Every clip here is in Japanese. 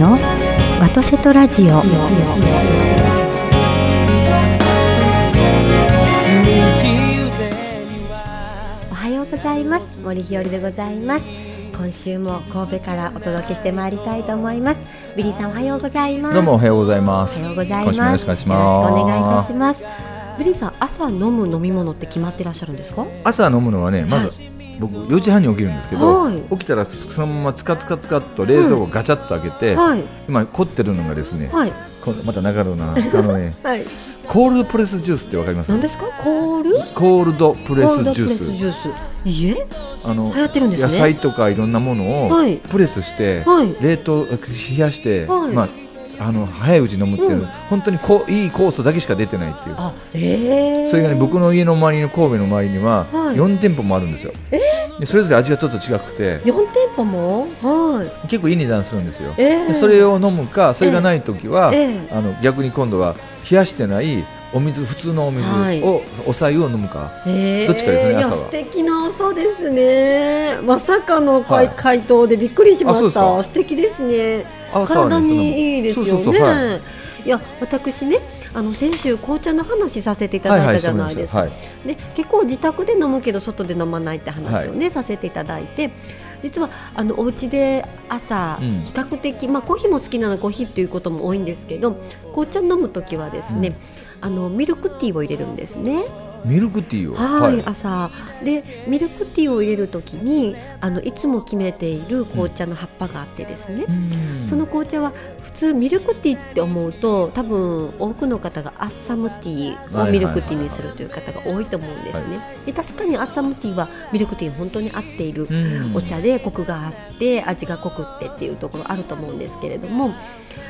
のワトセトラジオ。おはようございます。森日和でございます。今週も神戸からお届けしてまいりたいと思います。ビリーさんおはようございます。どうもおはようございます。おはようございます。よろしくお願いします。よろしくお願いいたします。ビリーさん朝飲む飲み物って決まってらっしゃるんですか？朝飲むのはねまず、は僕4時半に起きるんですけど、はい。起きたらそのままつかつかつかっと冷蔵庫ガチャッと開けて、はい。今凝ってるのがですね、はい。こまた中野なあのね はい。コールドプレスジュースってわかります？何ですか？コール？コールドプレスジュース。スジュース。いえ。あの流行ってるんですね。野菜とかいろんなものをはい。プレスして、はい。冷凍冷やして、はい。まああの早いうちに飲むっていう、うん。本当にこういい酵素だけしか出てないっていう。あええそれがね僕の家の周りの神戸の周りにははい。4店舗もあるんですよ、でそれぞれ味がちょっと違くて。四店舗も？はい。結構いい値段するんですよ、ええでそれを飲むかそれがない時は、ええあの逆に今度は冷やしてないお水普通のお水を、はい。お白湯を飲むか。えー。どっちかですね朝は。素敵な朝ですね。まさかの回,、はい。回答でびっくりしました。か。素敵ですね体にいいですよね。い。いや私ねあの先週紅茶の話させていただいたじゃないですか、はいで結構自宅で飲むけど外で飲まないって話をね、させていただいて。実はあのお家で朝、うん。比較的、まあ、コーヒーも好きなのでコーヒーっていうことも多いんですけど紅茶飲む時はですね、あのミルクティーを入れるんですね。ミルクティーを。はい、朝。でミルクティーを入れる時にあのいつも決めている紅茶の葉っぱがあってですね、うん。その紅茶は普通ミルクティーって思うと多分多くの方がアッサムティーをミルクティーにするという方が多いと思うんですね。で確かにアッサムティーはミルクティーに本当に合っているうん。お茶でコクがあって味が濃くってっていうところあると思うんですけれども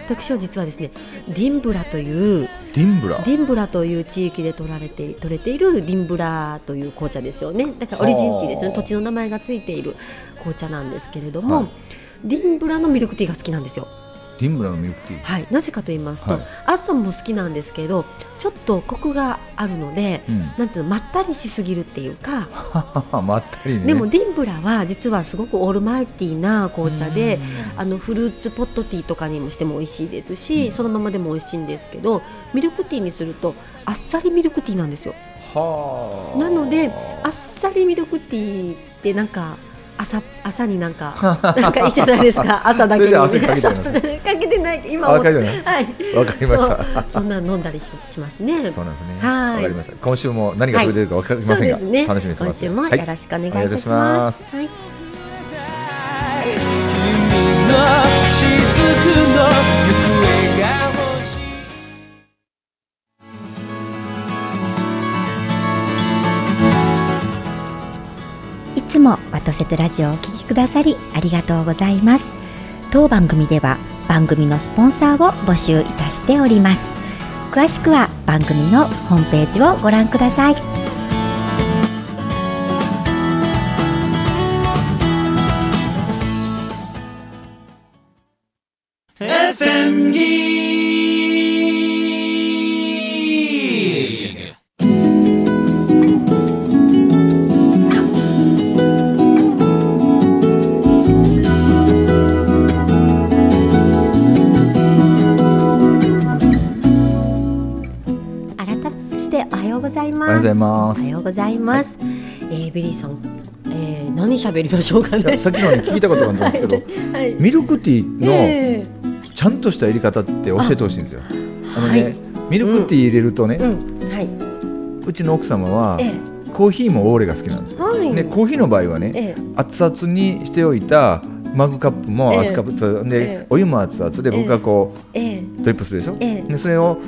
私は実はですねディンブラというディンブラ。ディンブラという地域で取られて取れているディンブラという紅茶ですよね。だからオリジンティーですね。はあ。土地の名前がついている紅茶なんですけれども、はい。ディンブラのミルクティーが好きなんですよディンブラのミルクティーはい。なぜかと言いますと、はい。朝も好きなんですけどちょっとコクがあるので、うん。なんていうのまったりしすぎるっていうか、まったりね。でもディンブラは実はすごくオールマイティーな紅茶でうん。あのフルーツポットティーとかにもしても美味しいですし、うん。そのままでも美味しいんですけどミルクティーにするとあっさりミルクティーなんですよ。はあ。なのであっさりミルクティーってなんか朝朝になんかなんかいいじゃないですか。朝だけにかけてない今あ思っかけてない。はい。わかりました。そう。そんなの飲んだりししますね。そうなんですね。はい。わかりました。今週も何が取れるかわかりませんが、そうですね。楽しみにしてます。今週もよろしくお願いいたします、はい。君の雫のワトセトラジオをお聞きくださりありがとうございます。当番組では番組のスポンサーを募集いたしております。詳しくは番組のホームページをご覧ください。改喋りましょうかね。さっきのに聞いたことがあるんですけどはい。ミルクティーのえちゃんとした入れ方って教えてほしいんですよ。あのね、はい。ミルクティー入れるとね、ーうん。はい。うちの奥様はえコーヒーもオーレが好きなんですよ。はい。でコーヒーの場合はね、ええ。熱々にしておいたマグカップもええ。熱カップ、で、ええ。お湯も熱々で僕がこう、えドリップするでしょ？ええ。でそれを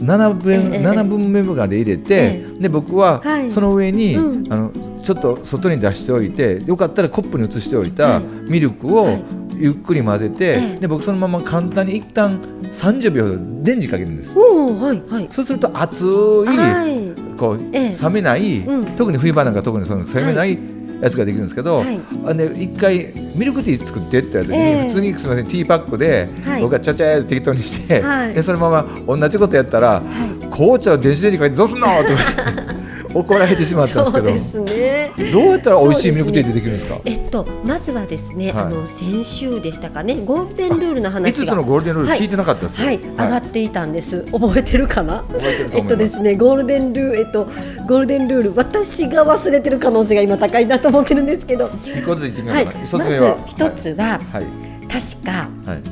7分、ええ。7分目まで入れて、え。で僕ははい。その上に、うん。あのちょっと外に出しておいてよかったらコップに移しておいたはいミルクをはい。ゆっくり混ぜて、ええで僕そのまま簡単に一旦30秒電磁かけるんです。はいはい。そうすると熱い、はい。こう、ええ。冷めない、うん。特に冬場なんか特にその冷めないやつができるんですけど、はい。あで一回ミルクティー作ってって言われた時に、ええ普通にすみませんティーパックで、はい。僕がちゃちゃ適当にして、はい。でそのまま同じことやったら、紅茶を電子レンジにかけてどうすんの？って言われて怒られてしまったんですけど。そうですね。どうやったら美味しいミルクティーってできるんですか？えっとまずはですね、はい。あの先週でしたかね。ゴールデンルールの話5がつのゴールデンルール？聞いてなかったですはい、上がっていたんです。覚えてるかな？覚えてるとえっ思います。とですね、ゴールデンルール、えっとゴールデンルール、私が忘れてる可能性が今高いなと思ってるんですけど、一個ずついってみよはい、う一つまず目は一つは、はい。確かはい。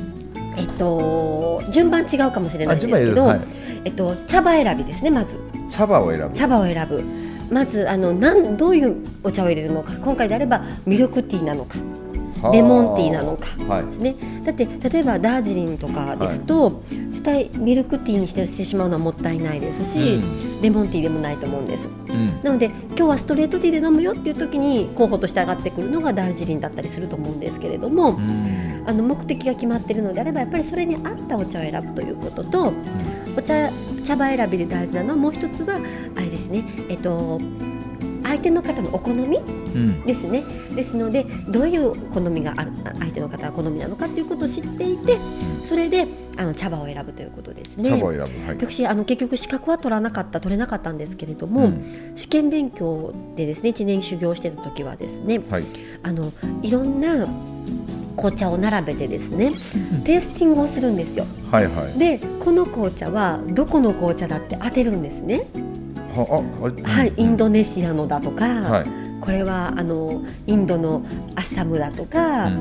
えっと順番違うかもしれないんですけど、はい。えっと茶葉選びですねまず茶葉を選ぶ。茶葉を選ぶ。まずあのなんどういうお茶を入れるのか。今回であればミルクティーなのか。レモンティーなのか。はい。ですね。だって例えばダージリンとかですと、絶対ミルクティーにしてしてしまうのはもったいないですし、レモンティーでもないと思うんです。うん。なので今日はストレートティーで飲むよっていう時に候補として上がってくるのがダージリンだったりすると思うんですけれども、うん。あの目的が決まっているのであればやっぱりそれに合ったお茶を選ぶということと、お茶茶葉選びで大事なのはもう一つはあれですね。えっと相手の方のお好みうん。ですね。ですのでどういう好みがある相手の方は好みなのかということを知っていてそれであの茶葉を選ぶということですね。茶葉を選ぶ。はい。私あの結局資格は取らなかった取れなかったんですけれども、うん。試験勉強でですね1年修行してた時はですねはい。あのいろんな紅茶を並べてですねテイスティングをするんですよ。はいはいでこの紅茶はどこの紅茶だって当てるんですね。はあはい、インドネシアのだとか、はいこれはあのインドのアッサムだとか、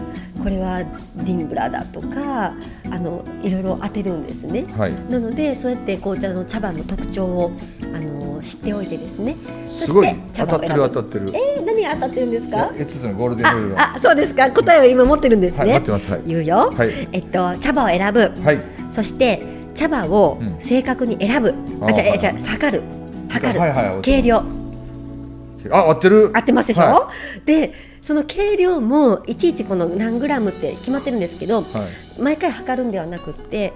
これはディンブラだとかあのいろいろ当てるんですね。はいなのでそうやって紅茶の茶葉の特徴をあの知っておいてですね。そすごいして茶当たってる葉を選ぶ当たってるえー、何が当たってるんですか？5つのゴールデンルールのあ、あ、そうですか。答えは今持ってるんですはいね。待ってますはい言うよ。はいえっと茶葉を選ぶ。はいそして茶葉をうん正確に選ぶ。ああ、じゃはいじゃ測る。測る。はいはいはい計量。あ合ってる？合ってますでしょ、はでその計量もいちいちこの何グラムって決まってるんですけどはい。毎回測るんではなくって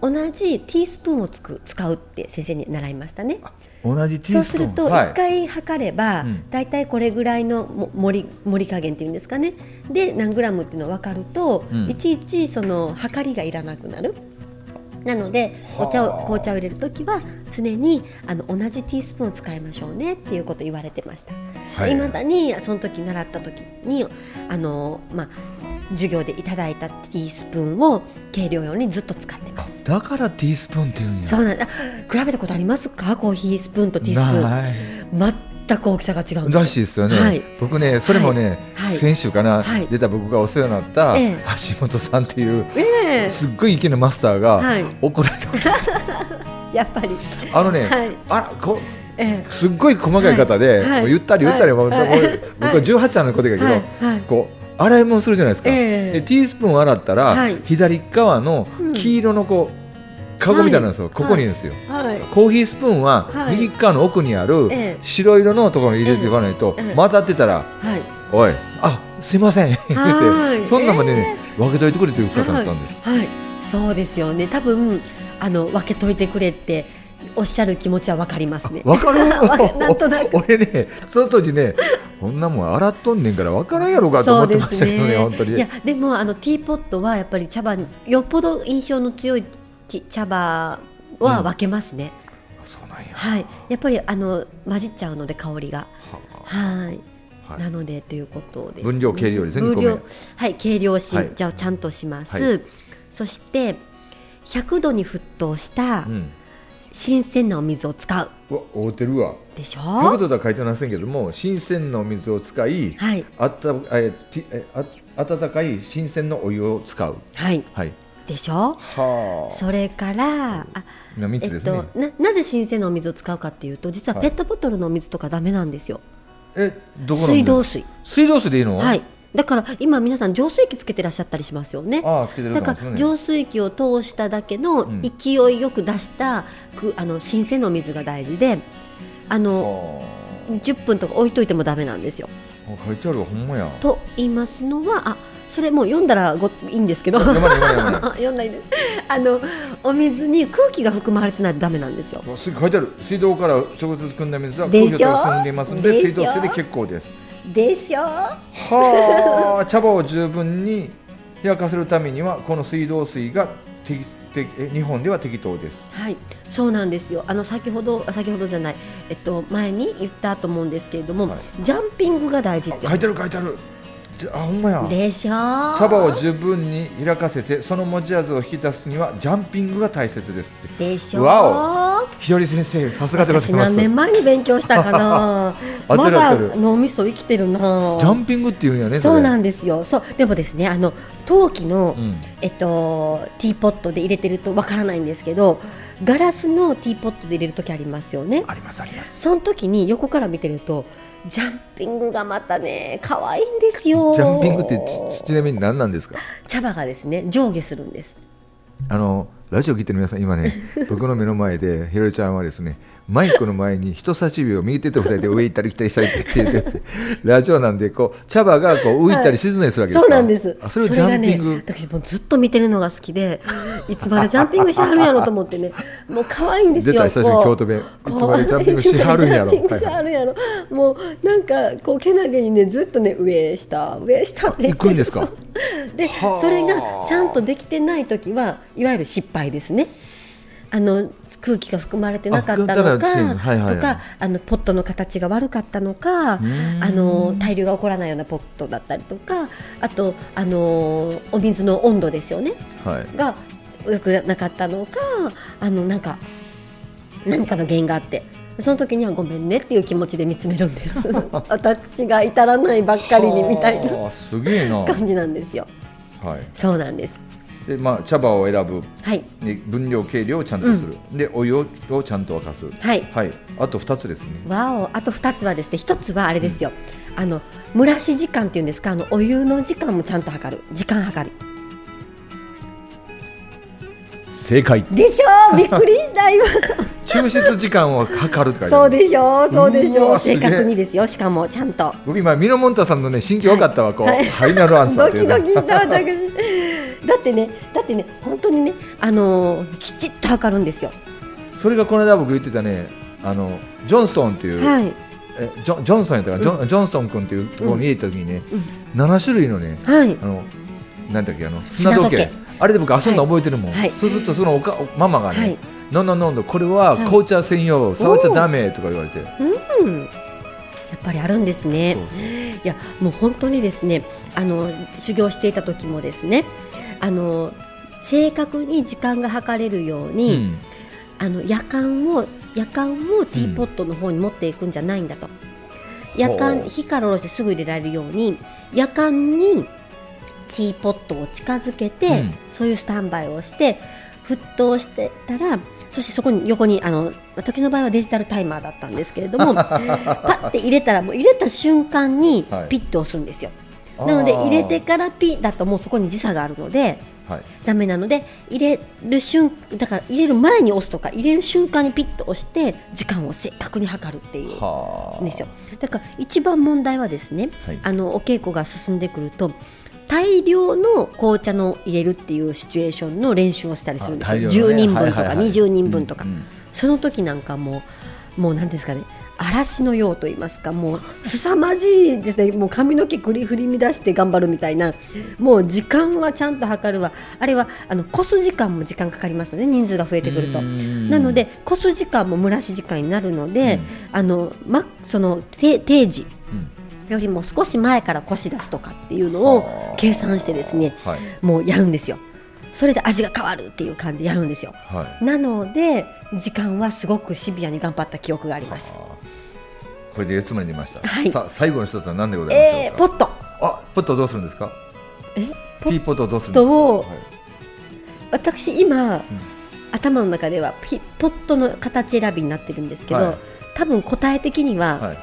同じティースプーンをつく使うって先生に習いましたね。同じティそうースプーン。するとはい。1回測ればうん。だいたいこれぐらいのも盛り盛り加減っていうんですかね。で何グラムっていうのが分かると、うん。いちいちその測りがいらなくなる。なのではあお茶を紅茶を入れるときは常にあの同じティースプーンを使いましょうねっていうことを言われてました。はいいまだにその時習った時にあの、まあ、授業でいただいたティースプーンを計量用にずっと使ってます。だからティースプーンって言うんやそうなんだ。比べたことありますか？コーヒースプーンとティースプーン。全く大きさが違うらしいですよね、はい。僕ねそれもね、はい。先週かな、はい。出た僕がお世話になったええ。橋本さんっていうええ。すっごい池のマスターがはい。怒られたこと、やっぱり。あのね、はい。あこえすっごい細かい方で、はい。はい。もう言ったり言ったり、はい。僕は18歳の子だけど、はい。はい。こう洗い物するじゃないですか、ええ。でティースプーンを洗ったら、はい。左側の黄色のこうカゴみたいなんですよ、はい。ここにですよ、えはい。コーヒースプーンははい。右側の奥にあるええ。白色のところに入れていかないと、ええ。混ざってたらはい。「おいあすいません」ってそんなまでね、分けといてくれという方だったんです、はい。はい。そうですよね。多分あの分けといてくれっておっしゃる気持ちはわかりますね。分かる？なんとなく。俺ねその当時ねこんなもん洗っとんねんから分からんやろうかと思ってましたけどね。本当に。いやでもあのティーポットはやっぱり茶葉によっぽど印象の強い茶葉は分けますね。そうなんや。はい。やっぱりあの混じっちゃうので香りが。はい。はい。なのでということです、分量計量ですね分量はい計量し、はい。じゃあちゃんとします。はそして100度に沸騰したうん。新鮮なお水を使う。うわ合うてるわ。でしょ？100度とは書いてませんけども新鮮なお水を使いはい。あったえティえあ温かい新鮮なお湯を使う。はい。はいでしょ？はあそれからあな3えっとななぜ新鮮なお水を使うかっていうと実ははいペットボトルのお水とかダメなんですよ。えどこの水？道水。水道水でいいの？はい。だから今皆さん浄水器つけてらっしゃったりしますよね。ああつけてるだから浄水器を通しただけのん勢いよく出した、くあの新鮮なお水が大事であのあ10分とか置いといてもダメなんですよ。あ書いてあるわほんまやと言いますのはあそれもう読んだらごいいんですけど。読んないであのお水に空気が含まれてないとダメなんですよ。書いてある。水道から直接汲んだ水は空気を含んでいますので水道水で結構です。でしょ？はあ茶葉を十分に冷やかせるためにはこの水道水が適日本では適当です。はい、そうなんですよ。あの先ほど先ほどじゃない、えっと前に言ったと思うんですけれども、はい。ジャンピングが大事って。書いてある書いてあるあほんまや。でしょ？う。茶葉を十分に開かせてその持ち味を引き出すにはジャンピングが大切ですでしょ？う。わひより先生さすがでござ私います。何年前に勉強したかな？まだ脳みそ生きてるな。ジャンピングっていうんやねそうなんでですよ。そう。でもですねあの陶器の、うん。えっと、ティーポットで入れてるとわからないんですけどガラスのティーポットで入れる時ありますよね。ありますあります。その時に横から見てるとジャンピングがまたね可愛いんですよ。ジャンピングってちちなみに何なんですか？茶葉がですね上下するんです。あのラジオ聞いてる皆さん今ね 僕の目の前でひろりちゃんはですねマイクの前に人差し指を右手と左手で上行ったり来たりしたりって言っててラジオなんでこう茶葉がこう浮いたり沈んだりするわけですか、そうなんですあそれをジャンピング、がね私もうずっと見てるのが好きでいつまでジャンピングしはるんやろと思ってね。もう可愛いんですよ出た久しぶりに京都弁いつまでジャンピングしはるんやろジャンピングしはるんやろ。もうなんかこうけなげにねずっとね上下上下って言って行くんですか？ではあそれがちゃんとできてない時はいわゆる失敗ですねあの空気が含まれてなかったのか、はいはいはい。とかあのポットの形が悪かったのかあん。の大量が起こらないようなポットだったりとかあとあのお水の温度ですよね。はい。が良くなかったのかあのなんか何かの原因があってその時にはごめんねっていう気持ちで見つめるんです。私が至らないばっかりにみたいなはあすげえな、は感じなんですよ。い。そうなんですでまあ、茶葉を選ぶ。はい。で分量計量をちゃんとする、でお湯をちゃんと沸かす。はい。はい。あと2つですね。わお。あと2つはですね1つはあれですよ、あの蒸らし時間っていうんですか？あのお湯の時間もちゃんと測る。時間測る。正解。でしょ？びっくりした今。抽出時間を測るって書いてそうでしょう。そうでしう。ょう正確にですよ。しかもちゃんと。僕今ミノモンタさんのね心境分かったわ、こうはい。ファイナルアンサーっていうね。ドキドキした私だってねだってね本当にねあのーきちっと測るんですよ。それがこの間僕言ってたねあのジョンストンっていう、はい。えジョンジョンソンやったから、ジョンジョンストン君っていうところに入れた時にね、7種類のねはい。あのなんだっけあの砂時計。あれで僕遊んだ覚えてるもん、はい。そうするとそのおかおママがね、はいノンノンノンノンこれははい。紅茶専用、触っちゃダメとか言われて、うん。やっぱりあるんですね。いやもう本当にですねあの修行していた時もですねあの正確に時間が測れるように、うん。あの夜間を夜間をティーポットの方に持っていくんじゃないんだと、夜間ほう火から下ろしてすぐ入れられるように夜間にティーポットを近づけて、うん。そういうスタンバイをして沸騰してたらそしてそこに横にあの私の場合はデジタルタイマーだったんですけれども パッて入れたらもう入れた瞬間にはい。ピッと押すんですよ、あーなので入れてからピッだともうそこに時差があるのではい。ダメなので入れる瞬だから入れる前に押すとか入れる瞬間にピッと押して時間を正確に測るっていう。はあ。んですよ。だから一番問題はですね、はい。あのお稽古が進んでくると大量の紅茶の入れるっていうシチュエーションの練習をしたりするんですよ、ね。10人分とかはいはいはい20人分とか、その時なんかもうもう何ですかね嵐のようと言いますかもう凄まじいですね。もう髪の毛振り振り乱して頑張るみたいな。もう時間はちゃんと測るわ。あれはあのこす時間も時間かかりますよね。人数が増えてくると。うん。なのでこす時間も蒸らし時間になるので、うん。あのまその定定時うん。よりも少し前からこし出すとかっていうのをはあ。計算してですねはい。もうやるんですよ。それで味が変わるっていう感じでやるんですよ。はい。なので時間はすごくシビアに頑張った記憶があります。これで4つまで出ました、はい。さあ最後の一つは何でございましょえー、ポット。あポットどうするんですか？え？ティーポットをどうするんですか？はい。私今、頭の中ではピポットの形選びになってるんですけど、はい。多分答え的には、はい。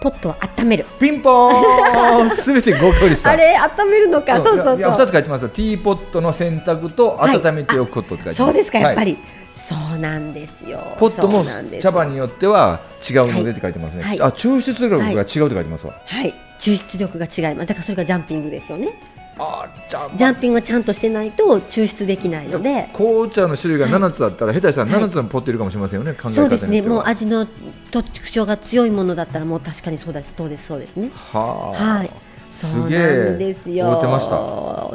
ポットは温める。ピンポーン！すべて合格でした。あれ？温めるのか、そうそういや2そうつ書いてますよ。ティーポットの選択とはい温めておくことって書いてます、そうですかやっぱはいり、そうなんですよ。ポットも茶葉によっては違うのでって書いてますね、はい。あ抽出力が違うって書いてますわ、はい。抽出力が違います。だからそれがジャンピングですよね。あじゃあジャンピングをちゃんとしてないと抽出できないので。紅茶の種類が7つあったら、下手したら7つのポットいるかもしれませんよね、そうですね。もう味の特徴が強いものだったらもう確かにそうですそうですそうですね。はあ、はい。そうなんですよ。思ってました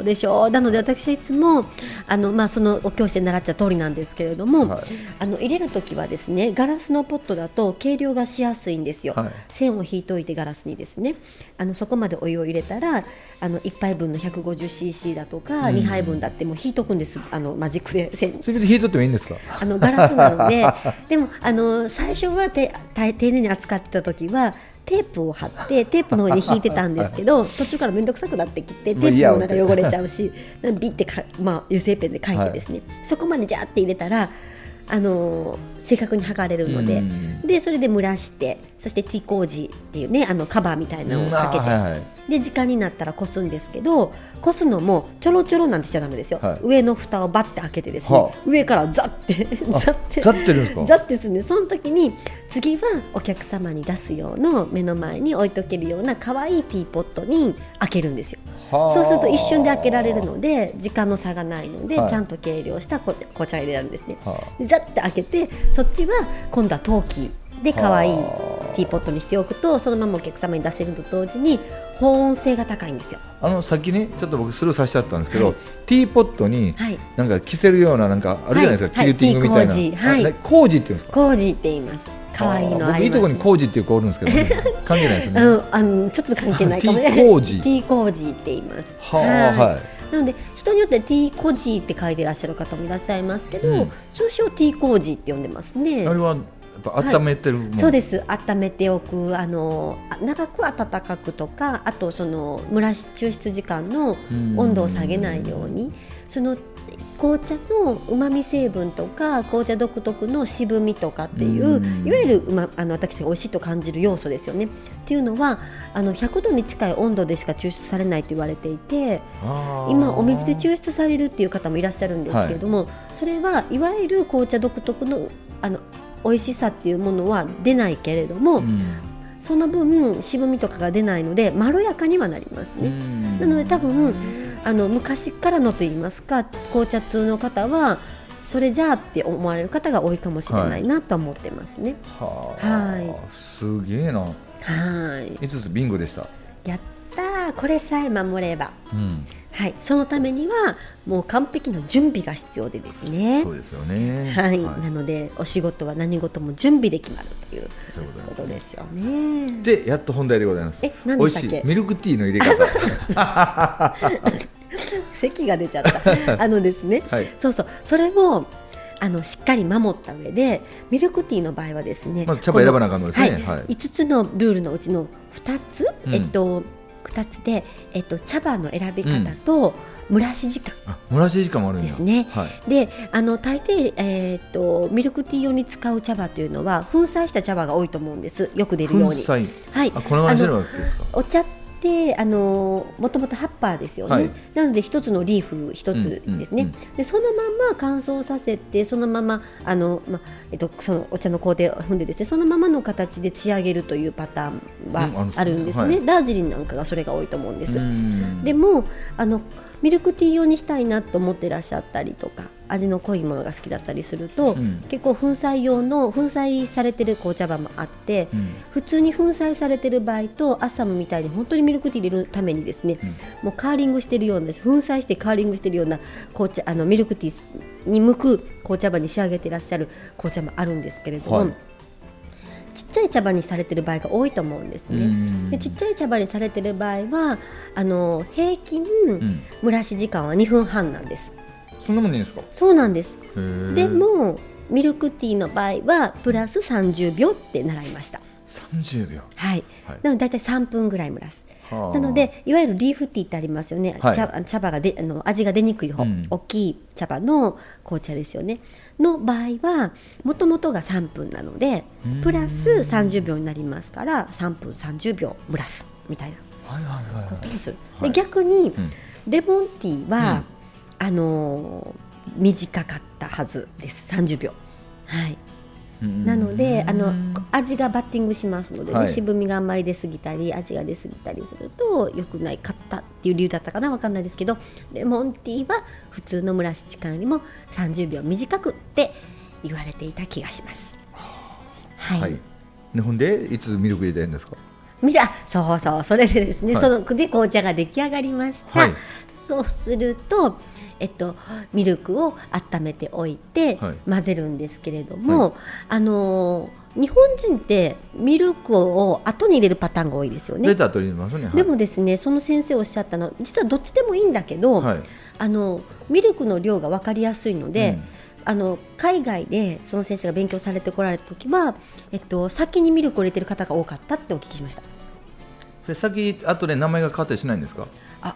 そうでしょう。なので私はいつもあの、まあ、そのお教室で習ってた通りなんですけれども、はい。あの入れる時はですねガラスのポットだと計量がしやすいんですよ、はい。線を引いといてガラスにですね。あのそこまでお湯を入れたらあの1杯分の 150cc だとか、うん。2杯分だってもう引いとくんです。あのマジックで。線。それ別に引いとってもいいんですか？あのガラスなのででもあの最初はてた丁寧に扱ってた時はテープを貼ってテープの上に引いてたんですけど途中から面倒くさくなってきてテープもなんか汚れちゃうしビッてか、まあ、油性ペンで書いてですね、そこまでジャーって入れたらあの正確に測れるので、うん。でそれで蒸らしてそして T 工事っていうねあのカバーみたいなのをかけて、はいはい。で時間になったらこすんですけどこすのもちょろちょろなんてしちゃダメですよ、はい。上の蓋をバッて開けてですね、はあ。上からザッてザッて。ザッてるんですか？ザッてするんでその時に次はお客様に出す用の目の前に置いとけるような可愛いティーポットに開けるんですよ。はあ。そうすると一瞬で開けられるので時間の差がないので、はい。ちゃんと計量した紅茶紅茶を入れられるんですね、はでザッて開けてそっちは今度は陶器で可愛いはあティーポットにしておくとそのままお客様に出せると同時に保温性が高いんですよ。あのさっきねちょっと僕スルーさせちゃったんですけど、はい。ティーポットにはい。なんか着せるようななんかあるじゃないですか、はい。キルティングみたいな、はいティーコージはい。あねコージっていうんですか？コージーって言います。可愛いのあります、僕いいとこにコージっていう子おるんですけど、ね、関係ないですよね、うん、あのちょっと関係ないかもね。ティーコージーティーコージーって言います。はあはい。なので人によってティーコージーって書いてらっしゃる方もいらっしゃいますけど、うん。通称ティーコージーって呼んでますね。あ。れは温めてるもん、そうです。温めておくあのあ長く温かくとかあとその蒸らし抽出時間の温度を下げないようにその紅茶のうまみ成分とか紅茶独特の渋みとかっていううん。いわゆるう、ま、あの私が美味しいと感じる要素ですよね。っていうのはあの100度に近い温度でしか抽出されないと言われていて今お水で抽出されるっていう方もいらっしゃるんですけれども、それはいわゆる紅茶独特のあの美味しさっていうものは出ないけれども、うん。その分渋みとかが出ないのでまろやかにはなりますね。なので多分あの昔からのと言いますか紅茶通の方はそれじゃあって思われる方が多いかもしれないなと思ってますね。はあ、はい。すげえな。はい。5つビンゴでした、やったー。これさえ守れば、うん、はい、そのためにはもう完璧な準備が必要でですね。そう。ですよね。はい、なのでお仕事は何事も準備で決まるというそういうここととでですすよね。でやっと本題でございます。え何でしたっけ？ミルクティーの入れ方。咳が出ちゃった。あのですね、はい。そうそう、それも。あのしっかり守った上でミルクティーの場合はですね、まあ茶葉選ばなあかんのですね。このはい。5つのルールのうちの2つ、うん。えっと2つで、えっと、茶葉の選び方と蒸らし時間、あ蒸らし時間もあるんや。ですね。はい。であの大抵、えーっとミルクティー用に使う茶葉というのは粉砕した茶葉が多いと思うんです。よく出るように。はい、あこのまましてるあのわけですか？お茶ってあのもともと葉っぱですよね、はい。なので一つのリーフ一つですね、うんうんでそのまま乾燥させてそのままあの、まえっと、そのお茶の工程を踏んでですねそのままの形で仕上げるというパターンうんあるんですね。はあるんですね、はい。ダージリンなんかがそれが多いと思うんです。うん。でもあのミルクティー用にしたいなと思ってらっしゃったりとか味の濃いものが好きだったりすると、うん。結構粉砕用の粉砕されてる紅茶葉もあって、うん。普通に粉砕されてる場合とアッサムみたいに本当にミルクティー入れるためにですね、もうカーリングしてるような粉砕してカーリングしてるような紅茶あのミルクティーに向く紅茶葉に仕上げてらっしゃる紅茶もあるんですけれども、はいちっちゃい茶葉にされてる場合が多いと思うんですね。うんでちっちゃい茶葉にされてる場合はあの平均、ん蒸らし時間は2分半なんです。そんなもんですか？そうなんです。でもミルクティーの場合はプラス30秒って習いました。30秒？はい。はいなので大体3分ぐらい蒸らす。はあなのでいわゆるリーフティーってありますよね、はい茶茶葉がであの味が出にくい方、うん大きい茶葉の紅茶ですよねの場合はもともとが3分なのでうん。プラス30秒になりますから3分30秒蒸らすみたいなことをする、逆にうん。レモンティーは、うん。あのー短かったはずです。30秒。はい。うんなのであの味がバッティングしますので、ねはい。渋みがあんまり出過ぎたり味が出過ぎたりすると良くないかったっていう理由だったかなわかんないですけどレモンティーは普通の蒸らし時間よりも30秒短くって言われていた気がします。はい、はい。でほんでいつミルク入れてるんですか？みらそうそうそれでですね、はい。そので紅茶が出来上がりました、はい。そうすると、えっと、ミルクを温めておいてはい。混ぜるんですけれども、あのー日本人ってミルクを後に入れるパターンが多いですよね。出。たと言いますね。はい。でもですねその先生おっしゃったの実はどっちでもいいんだけど、はい。あのミルクの量が分かりやすいので、あの海外でその先生が勉強されてこられた時は、えっと、先にミルクを入れてる方が多かったってお聞きしました。それ先後で名前が変わったりしないんですか？あ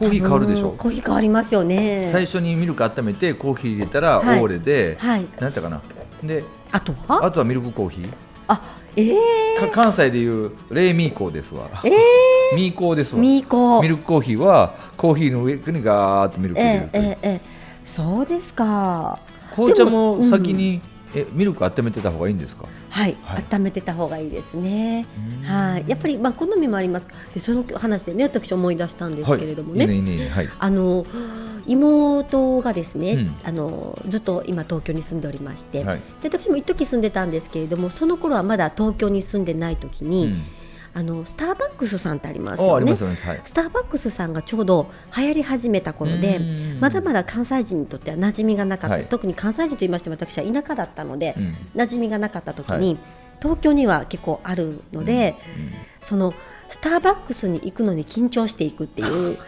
コーヒー変わるでしょ？コーヒー変わりますよね。最初にミルク温めてコーヒー入れたらオはい。ーレで、はい。何やったかな？であとは？あとはミルクコーヒー。あえー、か関西でいう冷ミーコーですわ。え ミーコーですー、わ。ミーコミルクコーヒーはコーヒーの上にガーッとミルク入れえーるえーえー。そうですか。紅茶も先に、えミルク温めてた方がいいんですか？はい、はい。温めてた方がいいですね。うん。はい、やっぱりまあ好みもあります。でその話でね私思い出したんですけれどもね。はい、いいねいいね。はい。あの妹がですね、うん。あのずっと今東京に住んでおりまして、はい。で私も一時住んでたんですけれどもその頃はまだ東京に住んでない時に、うんあのスターバックスさんってありますよね。ね。はい。スターバックスさんがちょうど流行り始めた頃でうんまだまだ関西人にとっては馴染みがなかった、はい。特に関西人と言いましても私は田舎だったので、うん。馴染みがなかった時に、はい。東京には結構あるので、そのスターバックスに行くのに緊張していくっていう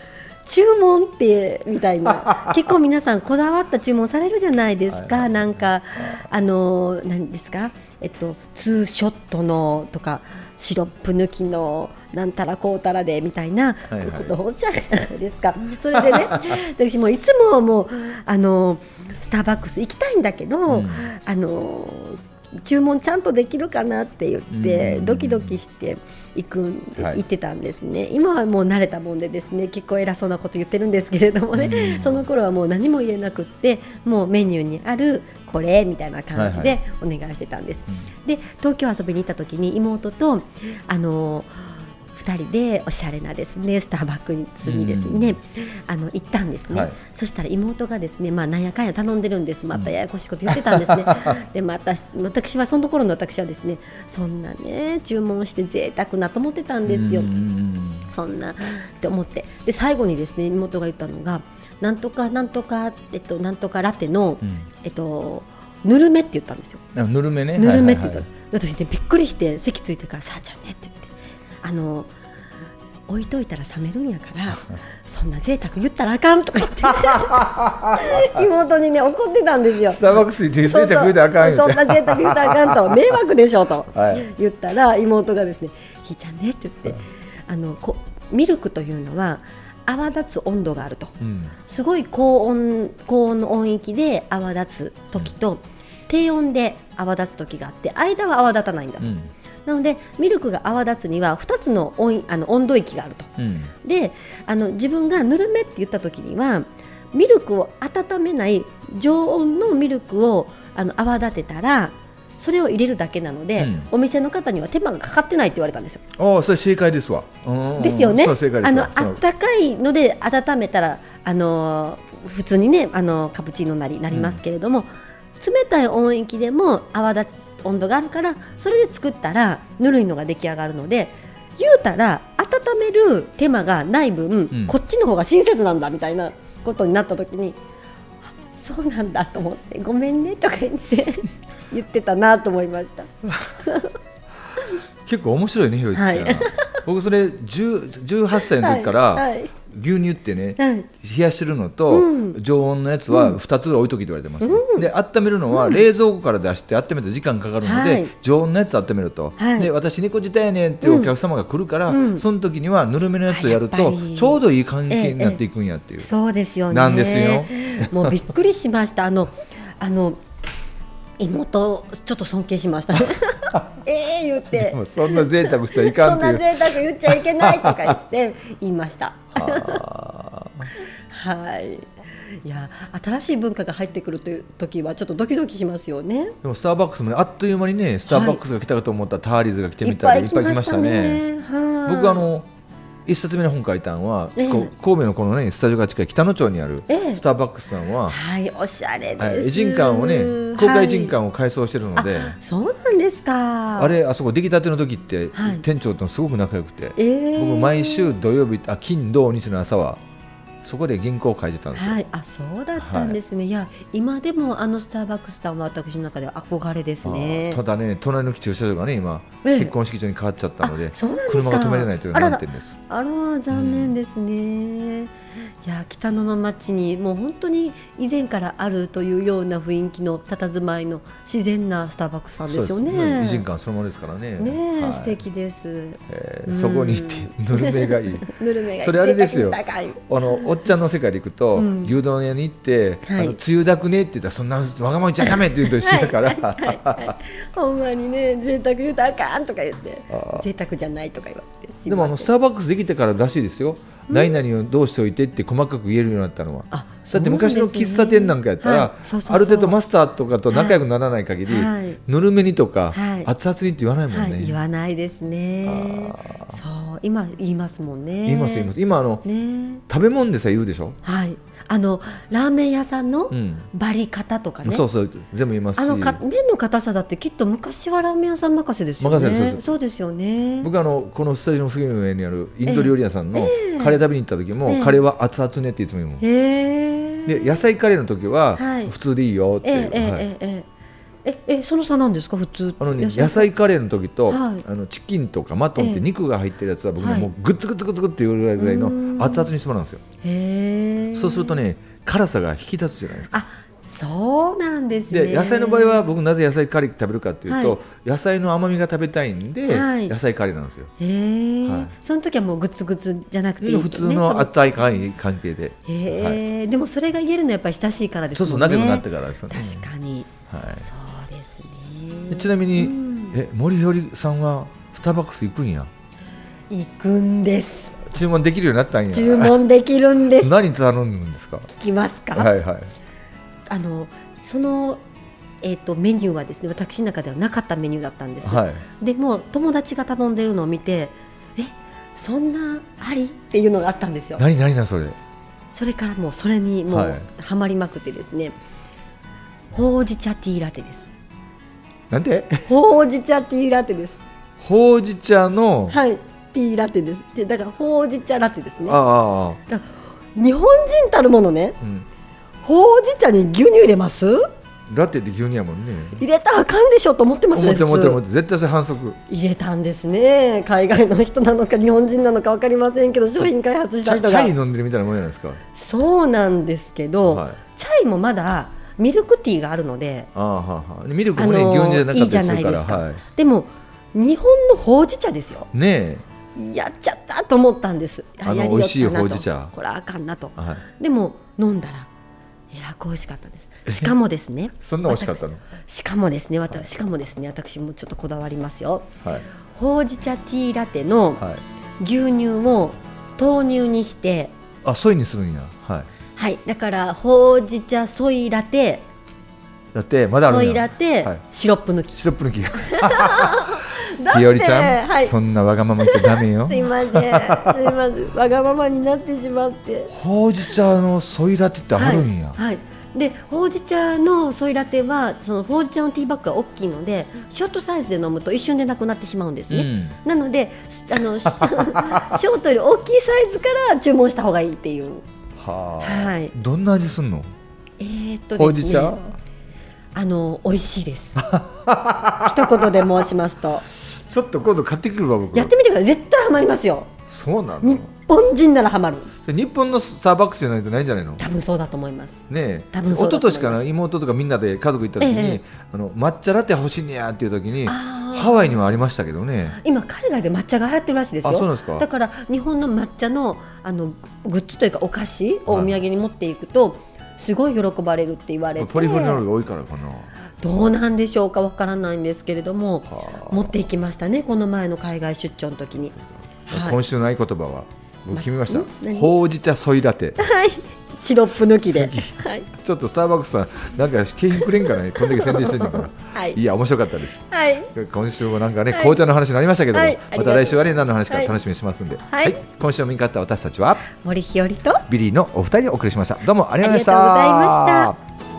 注文ってみたいな。結構皆さんこだわった注文されるじゃないですか、はい。なんかあの何ですか？えっとツーショットのとかシロップ抜きのなんたらこうたらでみたいなはいはい。ことをおっしゃるじゃないですか、それでね私もいつももうあのスターバックス行きたいんだけど、うん。あの注文ちゃんとできるかなって言ってうん。ドキドキして行くんです、はい。行ってたんですね。今はもう慣れたもんでですね結構偉そうなこと言ってるんですけれどもね、うん。その頃はもう何も言えなくってもうメニューにあるこれみたいな感じでお願いしてたんです、で東京遊びに行った時に妹とあの2人でおしゃれなですねスターバックスにですね、あの行ったんですね、はい。そしたら妹がですねまあなんやかんや頼んでるんです。またややこしいこと言ってたんですね、でまた私はその頃の私はですねそんなね注文して贅沢なと思ってたんですよ、うんうん。そんなって思って。で最後にですね妹が言ったのがなんとかなんとかえっとなんとかラテの、うん。えっとぬるめって言ったんですよ。あぬるめね。ぬるめって言ったんはです、私ねびっくりして席ついてからさあちゃんねって言って。あの置いといたら冷めるんやから そんな贅沢言ったらあかんとか言って。妹にね怒ってたんですよ。いはいスターバックスに贅沢言うたらあかんそんな贅沢言うたらあかんと 迷惑でしょとはい。言ったら妹がですね「ひーちゃんね」って言ってあのこミルクというのは泡立つ温度があると。うん。すごい高温高温の音域で泡立つ時と、低温で泡立つ時があって間は泡立たないんだと、うん。なのでミルクが泡立つには2つの温あの温度域があると。うん。であの自分がぬるめって言った時にはミルクを温めない常温のミルクをあの泡立てたらそれを入れるだけなので、うん。お店の方には手間がかかってないって言われたんですよ。ああそれ正解ですわ。うん。ですよね。あのあったかいので温めたらあのー普通にねあのカプチーノなりなりますけれども、冷たい温域でも泡立つ温度があるからそれで作ったらぬるいのが出来上がるので言うたら温める手間がない分、うん。こっちの方が親切なんだみたいなことになった時にあそうなんだと思ってごめんねとか言って言ってたなと思いました。結構面白いねひろゆきちゃん、はい。僕それ10 18歳の時から、牛乳ってね、はい。冷やしてるのと、うん。常温のやつは2つ置いときって言われてます、で温めるのは冷蔵庫から出して温めて時間かかるので、はい。常温のやつ温めると、はい。で私猫舌やねんっていうお客様が来るから、うん。その時にはぬるめのやつをやるとちょうどいい関係になっていくんやっていう、そうですよね。なんですよ。もうびっくりしました。あのあの妹ちょっと尊敬しました。ええ言ってそんな贅沢したらいかそんんっていうな贅沢言っちゃいけないとか言って言いました。はい。いや新しい文化が入ってくるという時はちょっとドキドキしますよね。でもスターバックスもねあっという間にねスターバックスが来たかと思ったらターリーズが来てみたらいっぱい来ましたね。はい僕あの一冊目の本書いたんは、ええ。こう神戸のこのねスタジオが近い北野町にあるええ。スターバックスさんは、はいおしゃれです。はい、人館をね公開人館を改装してるので、あそうなんですか。あれあそこ出来たての時って、はい。店長とすごく仲良くて、ええ。僕毎週土曜日あ金土日の朝はそこで銀行を書いてたんですよ、はい、あそうだったんですね、い、や今でもあのスターバックスさんは私の中では憧れですね。ただね隣の駐車場がね今、ええ。結婚式場に変わっちゃったので車が止めれないというあらら難点です。あら残念ですね、いや北野の町にもう本当に以前からあるというような雰囲気の佇まいの自然なスターバックスさんですよね。そうです。偉人感そのものですからね。ねえ、はい。素敵です。うん。えーそこに行ってぬるめがいい。ぬるめがそれあれですよ。あのおっちゃんの世界で行くと、うん。牛丼屋に行って、はい。あのつゆだくねって言ったらそんなわがまま言っちゃダメって言うと一緒だから、ほんまにね贅沢言うたらあかんとか言って贅沢じゃないとか言われてでもあのスターバックスできてかららしいですよ、何々をどうしておいてって細かく言えるようになったのは。あだって昔の喫茶店なんかやったら、ある程度マスターとかと仲良くならない限り、はい。ぬるめにとか、はい。熱々にって言わないもんね。はい、言わないですね。あそう今言いますもんね。言います言います。今あの、ね。食べ物でさえ言うでしょ、はいあのラーメン屋さんのうん。バリ方とかね、そうそう全部言いますしあのか麺の硬さだってきっと昔はラーメン屋さん任せですよね。そうですよね。僕あのこのスタジオのすぐ上にあるインド料理屋さんのええ。カレー食べに行った時も、ええ。カレーは熱々ねっていつも言うもん、へえ。で野菜カレーの時ははい。普通でいいよっていう、ええええはい。ええええその差なんですか？普通。あのね、野菜カレーの時と、はい。あのチキンとかマトンっええ。て肉が入ってるやつは僕ね、はい。もうグッツグツグツグツっていうぐらいぐらいうのん。熱々にしてもらうんですよ。へえ。そうするとね辛さが引き立つじゃないですか。あそうなんですね。で野菜の場合は僕なぜ野菜カレー食べるかっていうと、はい。野菜の甘みが食べたいんで、はい。野菜カレーなんですよ。へえ、はい。その時はもうグツグツじゃなくてね、普通の熱い関係で、へえ、でもそれが言えるのはやっぱり親しいからですもね。そうんそう仲良くなってからですよね。確かに、はい。そうちなみに、うん。え森ひよりさんはスターバックス行くんや？行くんです。注文できるようになったんや。注文できるんです。何頼むんですか？聞きますか、はいはい。あのそのえー、とメニューはですね私の中ではなかったメニューだったんです、はい。でも友達が頼んでるのを見てえそんなあり？っていうのがあったんですよ。何何なそれ？それからもうそれにもはい。うハマりまくってですね、ほうじ茶ティーラテですなんでほうじ茶ティーラテです。ほうじ茶の、はいティーラテです。でだからほうじ茶ラテですね。ああ日本人たるものねうん。ほうじ茶に牛乳入れます？ラテって牛乳やもんね。入れたらあかんでしょと思ってますね思って思って普通。思って。絶対それ反則。入れたんですね。海外の人なのか日本人なのか分かりませんけど商品開発した人が。チャチャイ飲んでるみたいなもんじゃないですか。そうなんですけど、はい。チャイもまだミルクティーがあるのでああはあはミルクもね、牛乳じゃなかいいじゃったりするからないですか、はい。でも日本のほうじ茶ですよ。ねやっちゃったと思ったんです。あの美味しいほうじ茶。これはあかんなと。え、はい、でも飲んだらえらく美味しかったです。しかもですね そんな美味しかったの？しかもですね私しかもですね私もちょっとこだわりますよ。はい。ほうじ茶ティーラテのはい。牛乳を豆乳にしてあソイにするんや。はいはいだからほうじ茶ソイラテ。だってまだあるソイラテ、はい。シロップ抜き。シロップ抜き だひよりちゃん、はい。そんなわがまま言っちゃダメよ。すいません。すいません。わがままになってしまって。ほうじ茶のソイラテってあるんや、はい、はい。でほうじ茶のソイラテはそのほうじ茶のティーバッグが大きいのでショートサイズで飲むと一瞬でなくなってしまうんですね、なのであの ショートより大きいサイズから注文した方がいいっていうはあ、はい。どんな味すんの？えー、っとほうじですね茶？あの美味しいです。一言で申しますと。ちょっと今度買ってくるわ僕。やってみてください。絶対ハマりますよ。そうなの日本人ならハマる。日本のスターバックスじゃないとないんじゃないの？多分そうだと思います。ねえ。多分そうだ一昨と思います。年かな妹とかみんなで家族行った時に、ええ。あの抹茶ラテ欲しいねやっていう時にあーハワイにはありましたけどね。今海外で抹茶が流行ってるらしいですよ。あそうなんですか。だから日本の抹茶のあのグッズというかお菓子をお土産に持っていくと、すごい喜ばれるって言われて。ポリフェノールが多いからかな。どうなんでしょうかわからないんですけれどもはあ。持っていきましたねこの前の海外出張の時に。はい今週の合言葉は僕決めました。ほうじ茶ソイラテ。はい、シロップ抜きで。はい、ちょっとスターバックスさんなんか景品くれんかなこんだけ宣伝してんねんからはい。いや面白かったです。はい、今週もなんかね、はい。紅茶の話になりましたけどまた来週はね何の話かはい。楽しみにしますんで、はい。今週も見方私たちは？森日和と？ビリーのお二人でお送りしました。どうもありがとうございました。ありがとうございました